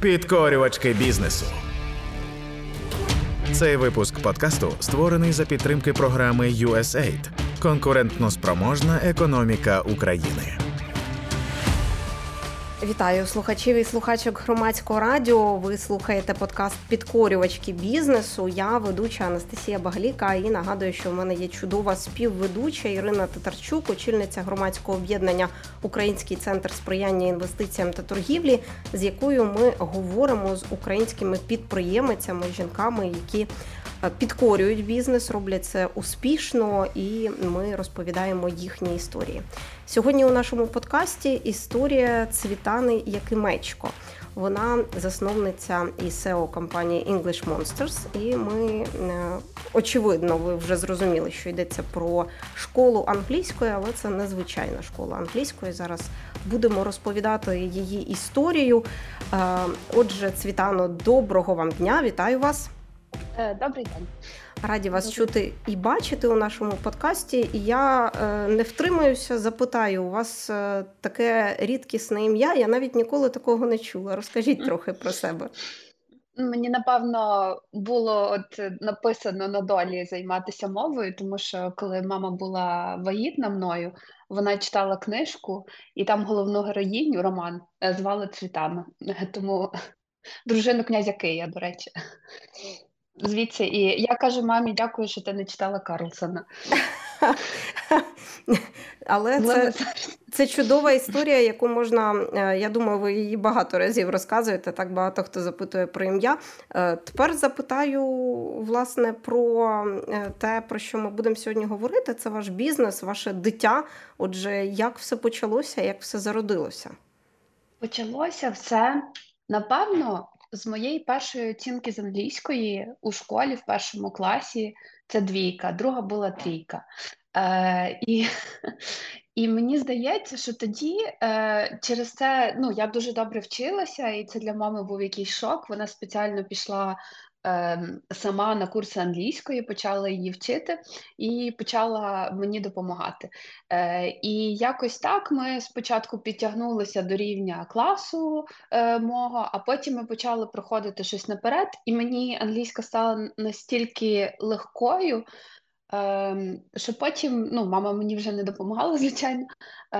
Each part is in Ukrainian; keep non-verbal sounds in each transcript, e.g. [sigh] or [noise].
Підкорювачки бізнесу. Цей випуск подкасту створений за підтримки програми USAID Конкурентно спроможна економіка України. Вітаю слухачів і слухачок громадського радіо. Ви слухаєте подкаст Підкорювачки бізнесу. Я ведуча Анастасія Багаліка. І нагадую, що в мене є чудова співведуча Ірина Татарчук, очільниця громадського об'єднання Український центр сприяння інвестиціям та торгівлі, з якою ми говоримо з українськими підприємцями, жінками, які підкорюють бізнес, роблять це успішно, і ми розповідаємо їхні історії. Сьогодні у нашому подкасті історія Цвітани Якимечко. Вона засновниця і SEO компанії English Monsters, і ми е, очевидно, ви вже зрозуміли, що йдеться про школу англійської, але це незвичайна школа англійської. Зараз будемо розповідати її історію. Е, отже, Цвітано, доброго вам дня! Вітаю вас! Е, добрий день. Раді вас Добрий. чути і бачити у нашому подкасті. І я е, не втримаюся, запитаю, у вас е, таке рідкісне ім'я. Я навіть ніколи такого не чула. Розкажіть трохи про себе. Мені напевно було от написано на долі займатися мовою, тому що коли мама була вагітна мною, вона читала книжку, і там головну героїню Роман звали Цвітана. Тому [laughs] дружину князя Кия, до речі звідси. І я кажу мамі, дякую, що ти не читала Карлсона. [laughs] Але це це чудова історія, яку можна, е, я думаю, ви її багато разів розказуєте. Так багато хто запитує про ім'я. Е, тепер запитаю власне про е, те, про що ми будемо сьогодні говорити. Це ваш бізнес, ваше дитя. Отже, як все почалося, як все зародилося? Почалося все напевно з моєї першої оцінки з англійської у школі в першому класі це двійка, друга була трійка. Е, І і мені здається, що тоді е, через це ну, я дуже добре вчилася, і це для мами був якийсь шок. Вона спеціально пішла сама на курси англійської, почала її вчити і почала мені допомагати. Е, і якось так ми спочатку підтягнулися до рівня класу е, мого, а потім ми почали проходити щось наперед, і мені англійська стала настільки легкою. Ем, що потім ну, мама мені вже не допомагала, [laughs] звичайно, е,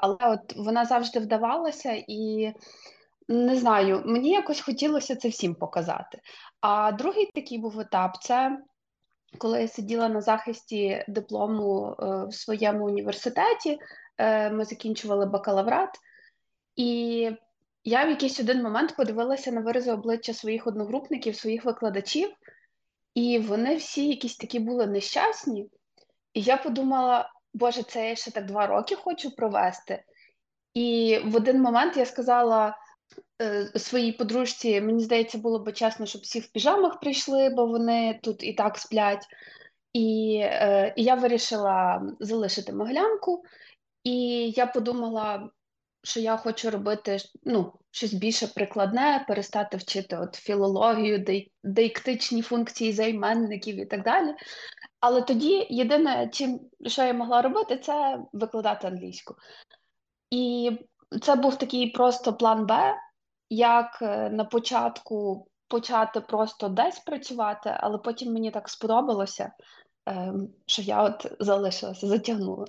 але от вона завжди вдавалася і не знаю, мені якось хотілося це всім показати. А другий такий був етап це коли я сиділа на захисті диплому е, в своєму університеті, е, ми закінчували бакалаврат, і я в якийсь один момент подивилася на вирази обличчя своїх одногрупників, своїх викладачів, і вони всі якісь такі були нещасні. І я подумала, Боже, це я ще так два роки хочу провести. І в один момент я сказала. Е, своїй подружці, мені здається, було б чесно, щоб всі в піжамах прийшли, бо вони тут і так сплять. І е, і я вирішила залишити моглянку, і я подумала, що я хочу робити ну, щось більше прикладне, перестати вчити от філологію, деіктичні функції займенників і так далі. Але тоді єдине, чим що я могла робити, це викладати англійську. І це був такий просто план Б як е, на початку почати просто десь працювати, але потім мені так сподобалося, ем, що я от залишилася, затягнула.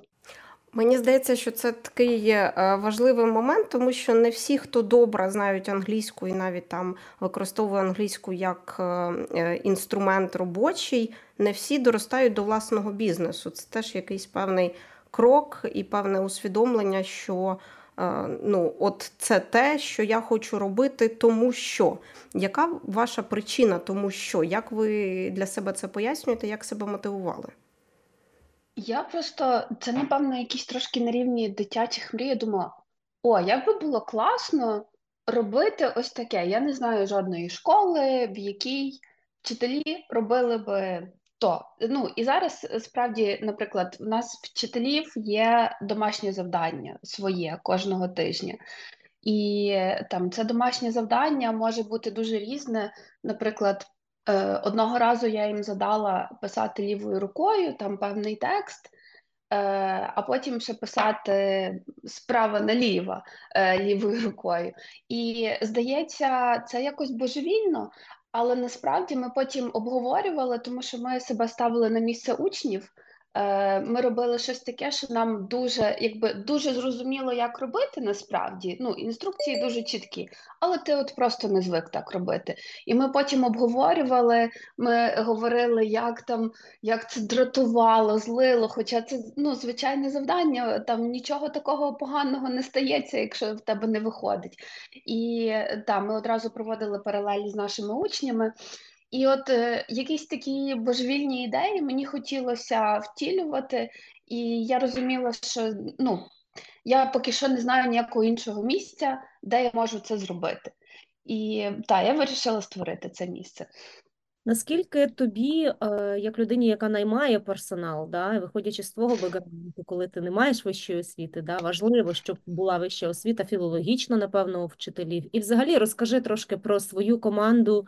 Мені здається, що це такий е, важливий момент, тому що не всі, хто добре знають англійську і навіть там використовує англійську як е, інструмент робочий, не всі доростають до власного бізнесу. Це теж якийсь певний крок і певне усвідомлення, що ну, от це те, що я хочу робити, тому що. Яка ваша причина, тому що? Як ви для себе це пояснюєте, як себе мотивували? Я просто це, напевно, якісь трошки на рівні дитячих мрій. Я думала, о, як би було класно робити ось таке. Я не знаю жодної школи, в якій вчителі робили би то ну і зараз е, справді, наприклад, у нас вчителів є домашнє завдання своє кожного тижня. І е, там це домашнє завдання може бути дуже різне. Наприклад, е, одного разу я їм задала писати лівою рукою там певний текст, а потім ще писати справа наліво лівою рукою. І здається, це якось божевільно, але насправді ми потім обговорювали, тому що ми себе ставили на місце учнів. Е, ми робили щось таке, що нам дуже якби дуже зрозуміло, як робити насправді. Ну, інструкції дуже чіткі, але ти от просто не звик так робити. І ми потім обговорювали, ми говорили, як там як це дратувало, злило. Хоча це ну, звичайне завдання, там нічого такого поганого не стається, якщо в тебе не виходить. І так, ми одразу проводили паралелі з нашими учнями. І от е, якісь такі божевільні ідеї мені хотілося втілювати, і я розуміла, що ну, я поки що не знаю ніякого іншого місця, де я можу це зробити. І так, я вирішила створити це місце. Наскільки тобі, е, як людині, яка наймає персонал, да, виходячи з твого бекграунду, коли ти не маєш вищої освіти, да, важливо, щоб була вища освіта, філологічна, напевно, у вчителів. І взагалі розкажи трошки про свою команду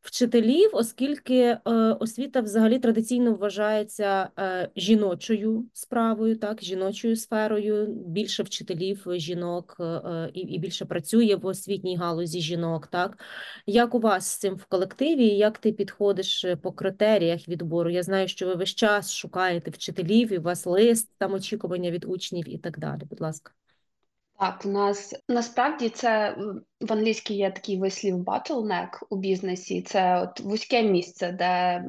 вчителів, оскільки е, освіта взагалі традиційно вважається е, жіночою справою, так, жіночою сферою. Більше вчителів жінок е, і і більше працює в освітній галузі жінок. Так як у вас з цим в колективі? Як ти підходиш по критеріях відбору? Я знаю, що ви весь час шукаєте вчителів, і у вас лист там очікування від учнів і так далі. Будь ласка. Так, у нас насправді це в англійській є такий вислів bottleneck у бізнесі. Це от вузьке місце, де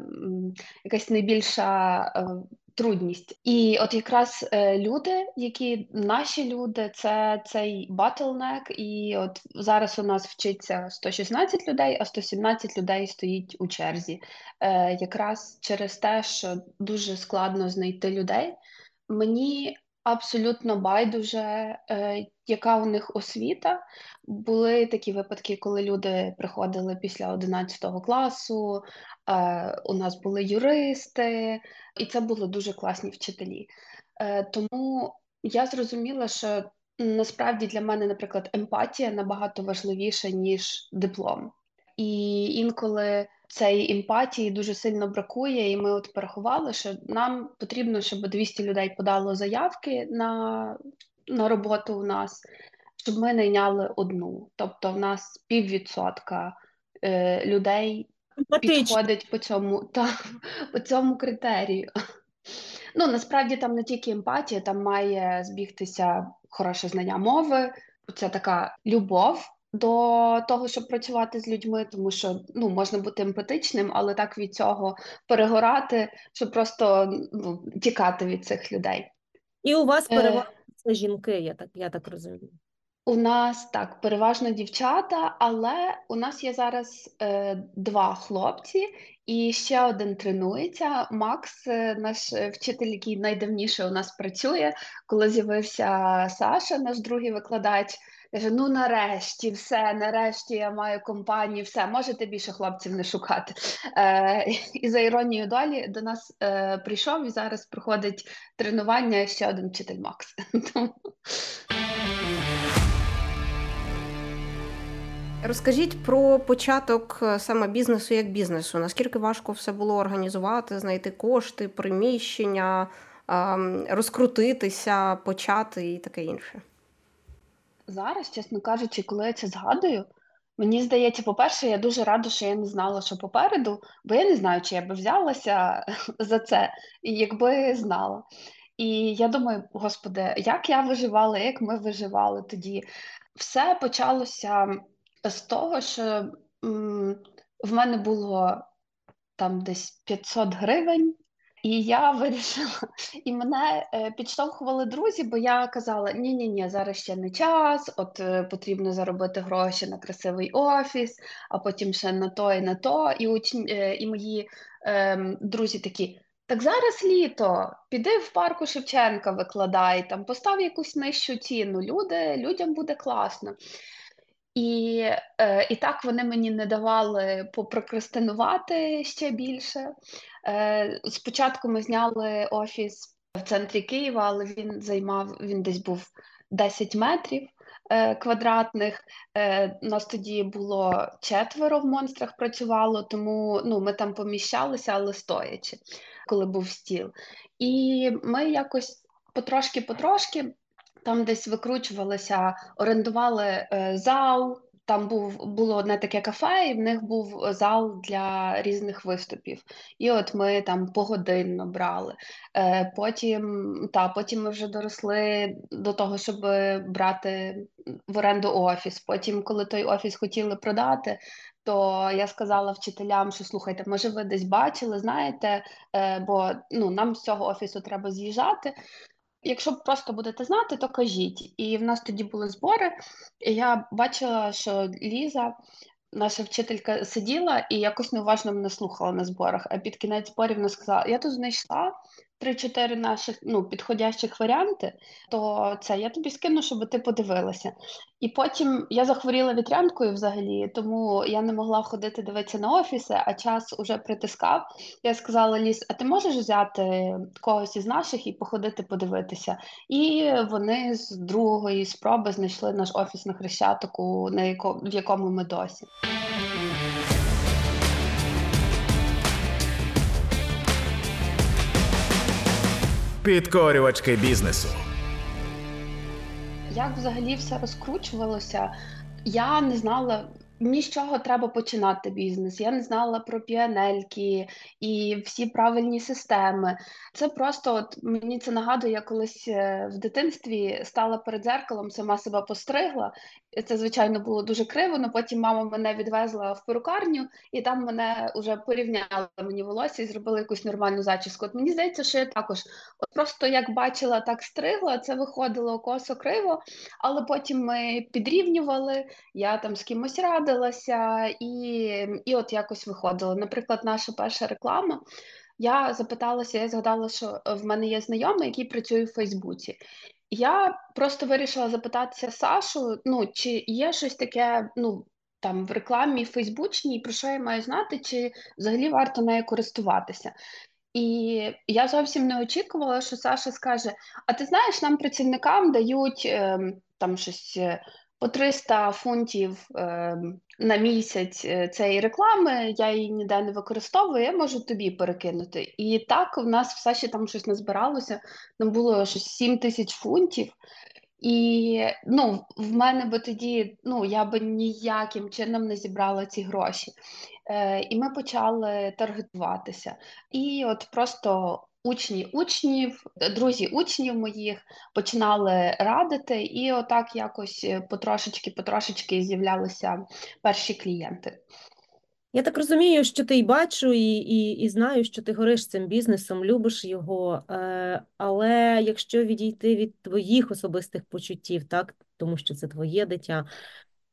якась найбільша е, трудність. І от якраз е, люди, які наші люди, це цей bottleneck, і от зараз у нас вчиться 116 людей, а 117 людей стоїть у черзі. Е, Якраз через те, що дуже складно знайти людей. Мені абсолютно байдуже, е, яка у них освіта. Були такі випадки, коли люди приходили після 11 класу. Е, у нас були юристи, і це були дуже класні вчителі. Е, тому я зрозуміла, що насправді для мене, наприклад, емпатія набагато важливіша, ніж диплом. І інколи цієї емпатії дуже сильно бракує, і ми от порахували, що нам потрібно, щоб 200 людей подало заявки на, на роботу у нас, щоб ми найняли одну. Тобто, в нас піввідсотка е, людей підходить по цьому, [laughs] та, по цьому критерію. Ну, насправді там не тільки емпатія, там має збігтися хороше знання мови, це така любов до того, щоб працювати з людьми, тому що ну можна бути емпатичним, але так від цього перегорати, щоб просто ну, тікати від цих людей. І у вас е, переважно це жінки, я так я так розумію. У нас так переважно дівчата, але у нас є зараз е, два хлопці, і ще один тренується. Макс, е, наш вчитель, який найдавніше у нас працює, коли з'явився Саша, наш другий викладач. Каже: ну нарешті, все, нарешті я маю компанію, все, можете більше хлопців не шукати. Е, І за іронією долі до нас е, прийшов і зараз проходить тренування ще один вчитель Макс. [laughs] Розкажіть про початок е, саме бізнесу як бізнесу. Наскільки важко все було організувати, знайти кошти, приміщення, ем, розкрутитися, почати і таке інше зараз, чесно кажучи, коли я це згадую, мені здається, по-перше, я дуже рада, що я не знала, що попереду, бо я не знаю, чи я би взялася [laughs] за це, якби знала. І я думаю, господи, як я виживала, як ми виживали тоді. Все почалося з того, що м, в мене було там десь 500 гривень. І я [laughs] вирішила, і мене е, підштовхували друзі, бо я казала: ні ні ні зараз ще не час, от е, потрібно заробити гроші на красивий офіс, а потім ще на то і на то. І учні, е, і мої е, друзі такі. Так зараз літо, піди в парку Шевченка, викладай, там постав якусь нижчу ціну. Люди, Людям буде класно. І е, і так вони мені не давали попрокрастинувати ще більше. Е, Спочатку ми зняли офіс в центрі Києва, але він займав він десь був 10 метрів е, квадратних. Е, Нас тоді було четверо в монстрах працювало, тому ну, ми там поміщалися, але стоячи, коли був стіл. І ми якось потрошки-потрошки там десь викручувалися, орендували е, зал. Там був було одне таке кафе, і в них був зал для різних виступів. І от ми там погодинно брали. Е, Потім та потім ми вже доросли до того, щоб брати в оренду офіс. Потім, коли той офіс хотіли продати, то я сказала вчителям, що слухайте, може, ви десь бачили, знаєте, е, бо ну нам з цього офісу треба з'їжджати. Якщо просто будете знати, то кажіть. І в нас тоді були збори. і Я бачила, що Ліза, наша вчителька, сиділа і якось неуважно мене слухала на зборах. А під кінець зборів вона сказала: Я тут знайшла 3-4 наших ну, підходящих варіанти, то це я тобі скину, щоб ти подивилася. І потім я захворіла вітрянкою взагалі, тому я не могла ходити дивитися на офіси, а час уже притискав. Я сказала Ліс, а ти можеш взяти когось із наших і походити подивитися? І вони з другої спроби знайшли наш офіс на Хрещатику, на яко, в якому ми досі. Підкорювачки бізнесу. Як взагалі все розкручувалося? Я не знала ні з чого треба починати бізнес. Я не знала про піанельки і всі правильні системи. Це просто от мені це нагадує, я колись е, в дитинстві стала перед зеркалом, сама себе постригла. Це, звичайно, було дуже криво, але потім мама мене відвезла в перукарню, і там мене вже порівняли мені волосся і зробили якусь нормальну зачіску. От мені здається, що я також от просто як бачила, так стригла, це виходило косо криво, але потім ми підрівнювали, я там з кимось радилася, і, і от якось виходило. Наприклад, наша перша реклама. Я запиталася, я згадала, що в мене є знайомий, який працює в Фейсбуці. Я просто вирішила запитатися Сашу: ну, чи є щось таке, ну там в рекламі Фейсбучній, про що я маю знати, чи взагалі варто нею користуватися. І я зовсім не очікувала, що Саша скаже: А ти знаєш, нам працівникам дають е, там щось е, по 300 фунтів е, на місяць е, цієї реклами, я її ніде не використовую, я можу тобі перекинути. І так в нас в Саші там щось назбиралося, там було щось 7 тисяч фунтів. І ну, в мене би тоді ну, я би ніяким чином не зібрала ці гроші. Е, І ми почали таргетуватися. І от просто учні учнів, друзі учнів моїх починали радити, і отак якось потрошечки-потрошечки з'являлися перші клієнти. Я так розумію, що ти й бачу, і і, і знаю, що ти гориш цим бізнесом, любиш його. Е, Але якщо відійти від твоїх особистих почуттів, так тому що це твоє дитя,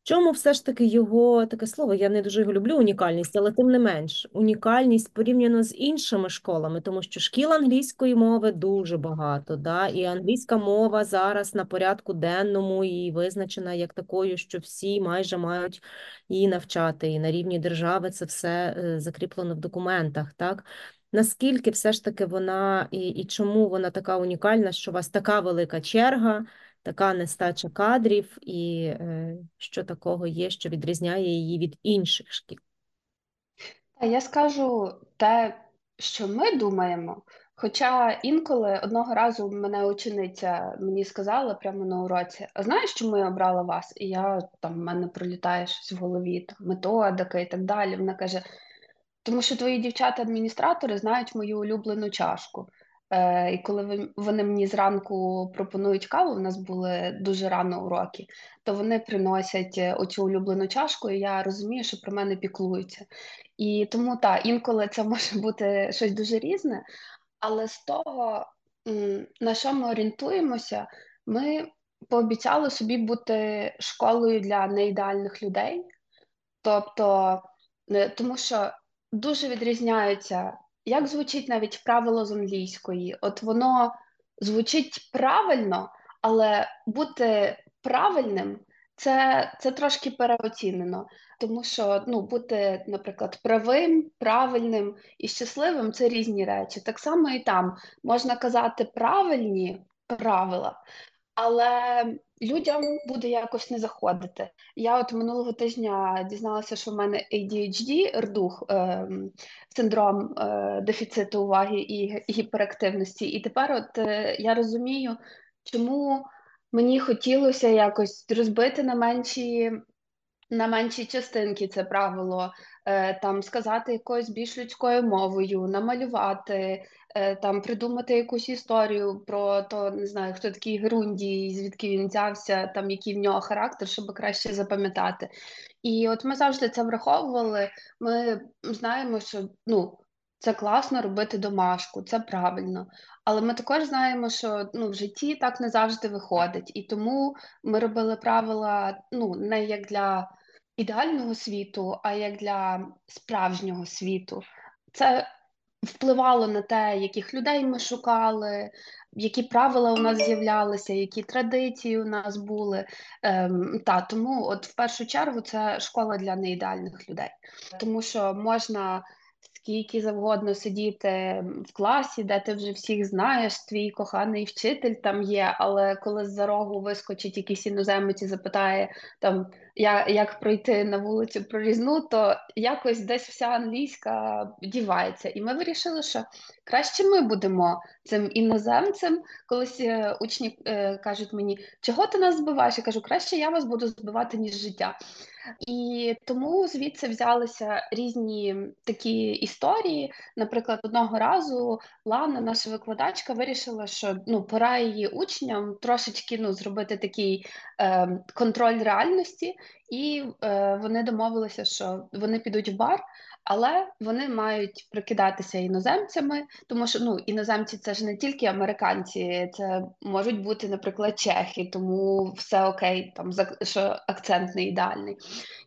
чому все ж таки його таке слово? Я не дуже його люблю, унікальність, але тим не менш, унікальність порівняно з іншими школами, тому що шкіл англійської мови дуже багато, да? і англійська мова зараз на порядку денному і визначена як такою, що всі майже мають її навчати. І на рівні держави це все е, закріплено в документах. так? Наскільки все ж таки вона і, і чому вона така унікальна, що у вас така велика черга? Така нестача кадрів, і е, що такого є, що відрізняє її від інших шкіл? Я скажу те, що ми думаємо. Хоча інколи одного разу мене учениця мені сказала прямо на уроці: а знаєш, чому я обрала вас? І я там в мене пролітає щось в голові, там методика і так далі. Вона каже: тому що твої дівчата-адміністратори знають мою улюблену чашку. Е, і коли вони мені зранку пропонують каву, у нас були дуже рано уроки, то вони приносять е, оцю улюблену чашку, і я розумію, що про мене піклуються. І тому так, інколи це [laughs] може бути щось дуже різне, але з того, на що ми орієнтуємося, ми пообіцяли собі бути школою для неідеальних людей. Тобто, тому що дуже відрізняються як звучить навіть правило з англійської? От воно звучить правильно, але бути правильним це це трошки переоцінено. Тому що ну, бути, наприклад, правим, правильним і щасливим це різні речі. Так само і там можна казати правильні правила, але людям буде якось не заходити. Я от минулого тижня дізналася, що в мене ADHD, рдух, е, синдром е, дефіциту уваги і гіперактивності. І тепер от е, я розумію, чому мені хотілося якось розбити на менші. На менші частинки це правило, е, там сказати якоюсь більш людською мовою, намалювати, там придумати якусь історію про то, не знаю, хто такий Герундій, звідки він взявся, там який в нього характер, щоб краще запам'ятати. І от ми завжди це враховували. Ми знаємо, що ну. Це класно робити домашку, це правильно. Але ми також знаємо, що ну, в житті так не завжди виходить. І тому ми робили правила ну, не як для ідеального світу, а як для справжнього світу. Це впливало на те, яких людей ми шукали, які правила у нас з'являлися, які традиції у нас були. Ем, та Тому, от в першу чергу, це школа для неідеальних людей, тому що можна скільки завгодно сидіти в класі, де ти вже всіх знаєш, твій коханий вчитель там є, але коли з за рогу вискочить якийсь іноземець і запитає, там, як, як пройти на вулицю прорізну, то якось десь вся англійська дівається. І ми вирішили, що краще ми будемо цим іноземцем. Колись е, учні е, кажуть мені, чого ти нас збиваєш? Я кажу, краще я вас буду збивати, ніж життя. І тому звідси взялися різні такі історії. Наприклад, одного разу Лана, наша викладачка, вирішила, що ну пора її учням трошечки ну, зробити такий е, контроль реальності, і е, вони домовилися, що вони підуть в бар але вони мають прикидатися іноземцями, тому що ну іноземці це ж не тільки американці, це можуть бути, наприклад, чехи, тому все окей, там що акцент не ідеальний.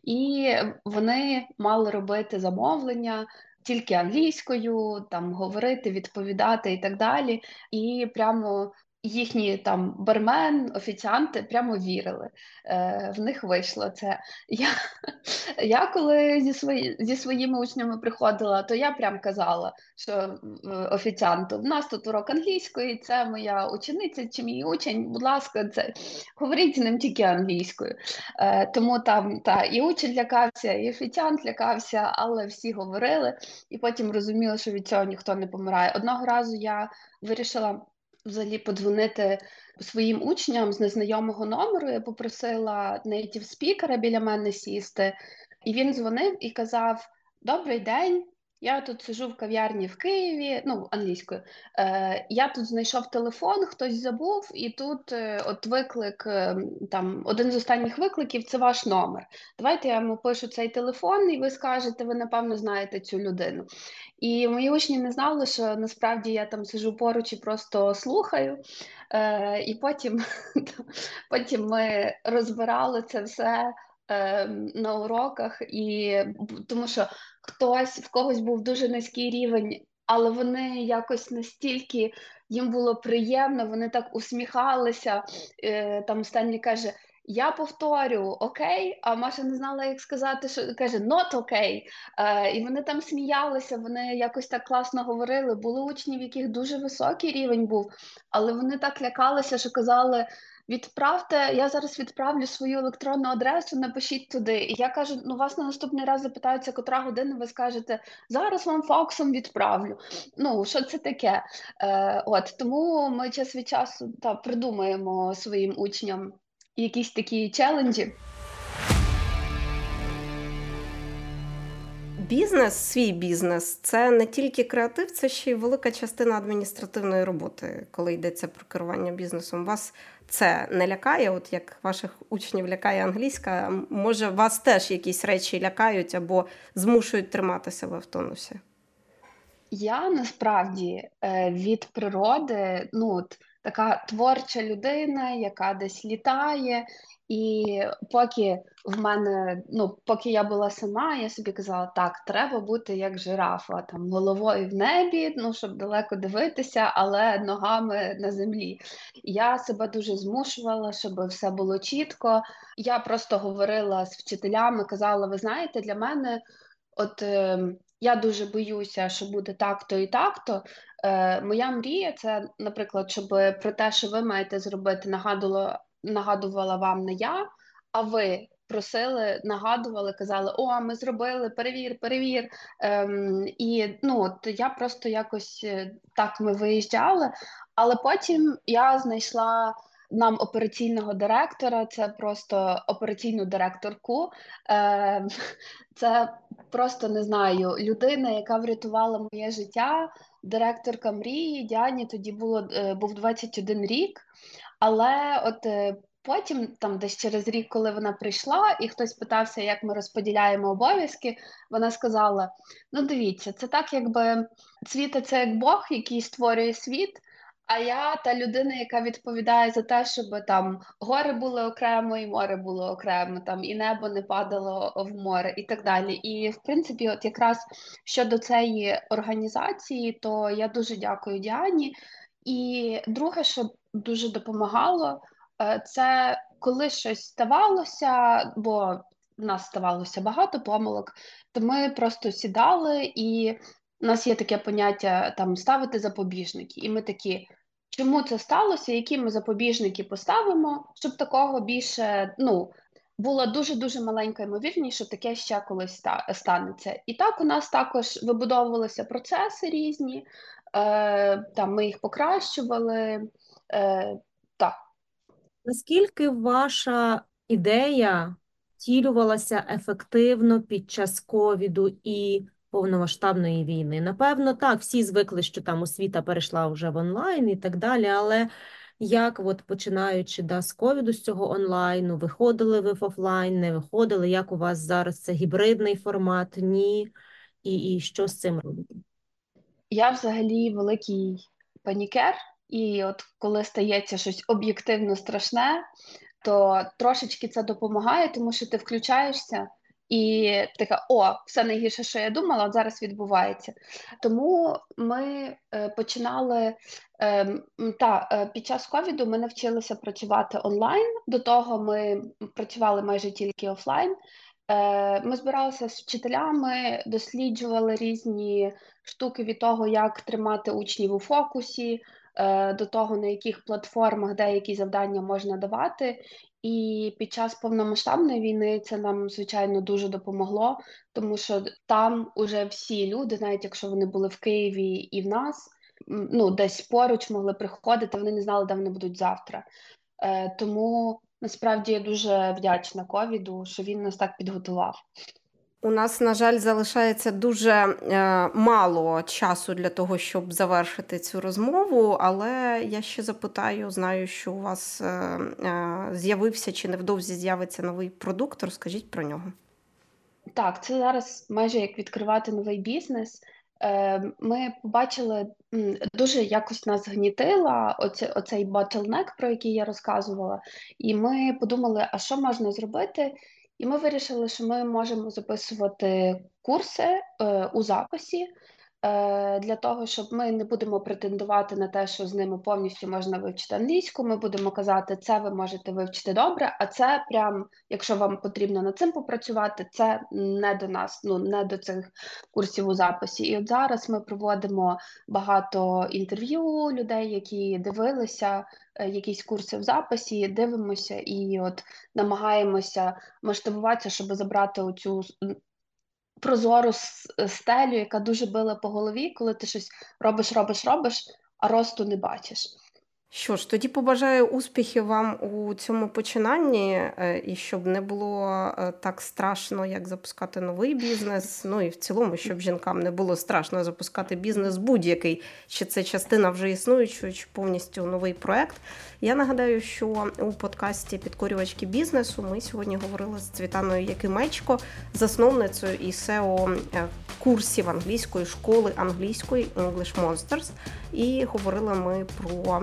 І вони мали робити замовлення. Тільки англійською, там говорити, відповідати і так далі. І прямо їхні там бармен, офіціанти прямо вірили. Е, В них вийшло це. Я [laughs] я коли зі свої, зі своїми учнями приходила, то я прям казала, що офіціанту в нас тут урок англійської, це моя учениця чи мій учень, будь ласка, це говоріть з ним тільки англійською. Е, Тому там та і учень лякався, і офіціант лякався, але всі говорили, і потім розуміли, що від цього ніхто не помирає. Одного разу я вирішила взагалі подзвонити своїм учням з незнайомого номеру. Я попросила нейтів спікера біля мене сісти, і він дзвонив і казав: Добрий день. Я тут сижу в кав'ярні в Києві, ну англійською. Е, Я тут знайшов телефон, хтось забув, і тут е, от виклик, е, там один з останніх викликів це ваш номер. Давайте я йому пишу цей телефон, і ви скажете, ви напевно знаєте цю людину. І мої учні не знали, що насправді я там сижу поруч і просто слухаю. Е, І потім, [laughs] потім ми розбирали це все. Ем, на уроках, і тому що хтось в когось був дуже низький рівень, але вони якось настільки їм було приємно, вони так усміхалися. Е, там останній каже: Я повторю окей, а Маша не знала, як сказати, що каже not окей. І вони там сміялися, вони якось так класно говорили. Були учні, в яких дуже високий рівень був, але вони так лякалися, що казали відправте, я зараз відправлю свою електронну адресу, напишіть туди. І я кажу: ну вас на наступний раз запитаються, котра година, ви скажете, зараз вам факсом відправлю. Ну, що це таке? Е, От Тому ми час від часу та придумаємо своїм учням якісь такі челенджі. Бізнес, свій бізнес це не тільки креатив, це ще й велика частина адміністративної роботи, коли йдеться про керування бізнесом. Вас це не лякає, от як ваших учнів лякає англійська, може вас теж якісь речі лякають або змушують тримати себе в тонусі? Я насправді е, від природи, ну от така творча людина, яка десь літає, і поки в мене, ну поки я була сама, я собі казала, так, треба бути як жирафа, там головою в небі, ну щоб далеко дивитися, але ногами на землі. Я себе дуже змушувала, щоб все було чітко. Я просто говорила з вчителями, казала: ви знаєте, для мене. От е, я дуже боюся, що буде так-то і так-то. Е, Моя мрія це, наприклад, щоб про те, що ви маєте зробити, нагадувала, нагадувала вам не я, а ви просили, нагадували, казали: О, ми зробили, перевір, перевір. Ем, І ну, от я просто якось е, так ми виїжджали, але потім я знайшла. Нам операційного директора, це просто операційну директорку. Е, Це просто не знаю, людина, яка врятувала моє життя, директорка мрії. Діані тоді було е, був 21 рік, але от е, потім, там десь через рік, коли вона прийшла, і хтось питався, як ми розподіляємо обов'язки, вона сказала: Ну, дивіться, це так, якби світа це як Бог, який створює світ. А я та людина, яка відповідає за те, щоб там гори були окремо, і море було окремо, там і небо не падало в море, і так далі. І в принципі, от якраз щодо цієї організації, то я дуже дякую Діані. І друге, що дуже допомагало, е, це коли щось ставалося, бо в нас ставалося багато помилок, то ми просто сідали і. У нас є таке поняття там ставити запобіжники, і ми такі чому це сталося, які ми запобіжники поставимо, щоб такого більше ну, була дуже-дуже маленька ймовірність, що таке ще колись станеться. І так у нас також вибудовувалися процеси різні, е, там ми їх покращували. Е, так. Наскільки ваша ідея втілювалася ефективно під час ковіду і повномасштабної війни. Напевно, так, всі звикли, що там освіта перейшла вже в онлайн і так далі, але як, от починаючи да, з ковіду з цього онлайну, виходили ви в офлайн, не виходили, як у вас зараз це гібридний формат, ні, і, і що з цим робити? Я взагалі великий панікер, і от коли стається щось об'єктивно страшне, то трошечки це допомагає, тому що ти включаєшся. І така, о, все найгірше, що я думала, от зараз відбувається. Тому ми е, починали е, та е, під час ковіду ми навчилися працювати онлайн. До того ми працювали майже тільки офлайн. Е, Ми збиралися з вчителями, досліджували різні штуки від того, як тримати учнів у фокусі. До того, на яких платформах деякі завдання можна давати, і під час повномасштабної війни це нам звичайно дуже допомогло, тому що там уже всі люди, навіть якщо вони були в Києві і в нас, ну десь поруч могли приходити, вони не знали, де вони будуть завтра. Е, Тому насправді я дуже вдячна ковіду, що він нас так підготував. У нас, на жаль, залишається дуже е, мало часу для того, щоб завершити цю розмову, але я ще запитаю, знаю, що у вас е, е, з'явився чи невдовзі з'явиться новий продукт. Розкажіть про нього. Так, це зараз майже як відкривати новий бізнес. Ми побачили дуже якось нас гнітила оце, оцей bottleneck, про який я розказувала, і ми подумали, а що можна зробити, і ми вирішили, що ми можемо записувати курси е, у записі. Е, для того, щоб ми не будемо претендувати на те, що з ними повністю можна вивчити англійську. Ми будемо казати, це ви можете вивчити добре, а це прям, якщо вам потрібно над цим попрацювати, це не до нас, ну не до цих курсів у записі. І от зараз ми проводимо багато інтерв'ю людей, які дивилися е, якісь курси в записі, дивимося і от намагаємося масштабуватися, щоб забрати оцю прозору стелю, яка дуже била по голові, коли ти щось робиш, робиш, робиш, а росту не бачиш. Що ж, тоді побажаю успіхів вам у цьому починанні, е, і щоб не було е, так страшно, як запускати новий бізнес. Ну і в цілому, щоб жінкам не було страшно запускати бізнес будь-який, чи це частина вже існуючої, чи повністю новий проект. Я нагадаю, що у подкасті Підкорювачки бізнесу ми сьогодні говорили з Цвітаною Якимечко, засновницею і SEO е, курсів англійської школи англійської English Monsters. І говорили ми про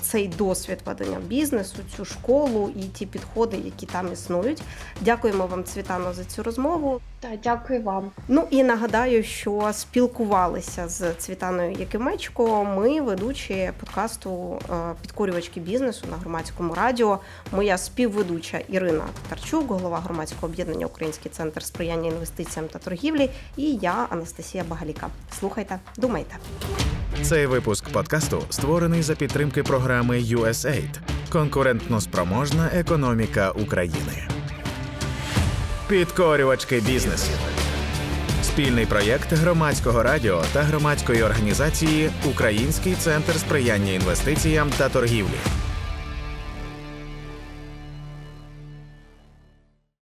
цей досвід ведення бізнесу, цю школу і ті підходи, які там існують. Дякуємо вам, Цвітано, за цю розмову. Так, дякую вам. Ну і нагадаю, що спілкувалися з Цвітаною Якимечко. Ми ведучі подкасту е, підкорювачки бізнесу на громадському радіо. Моя співведуча Ірина Татарчук, голова громадського об'єднання Український центр сприяння інвестиціям та торгівлі. І я Анастасія Багаліка. Слухайте, думайте. Цей випуск подкасту створений за підтримки програми USAID Конкурентно спроможна економіка України. Підкорювачки бізнесу. Спільний проєкт громадського радіо та громадської організації Український центр сприяння інвестиціям та торгівлі.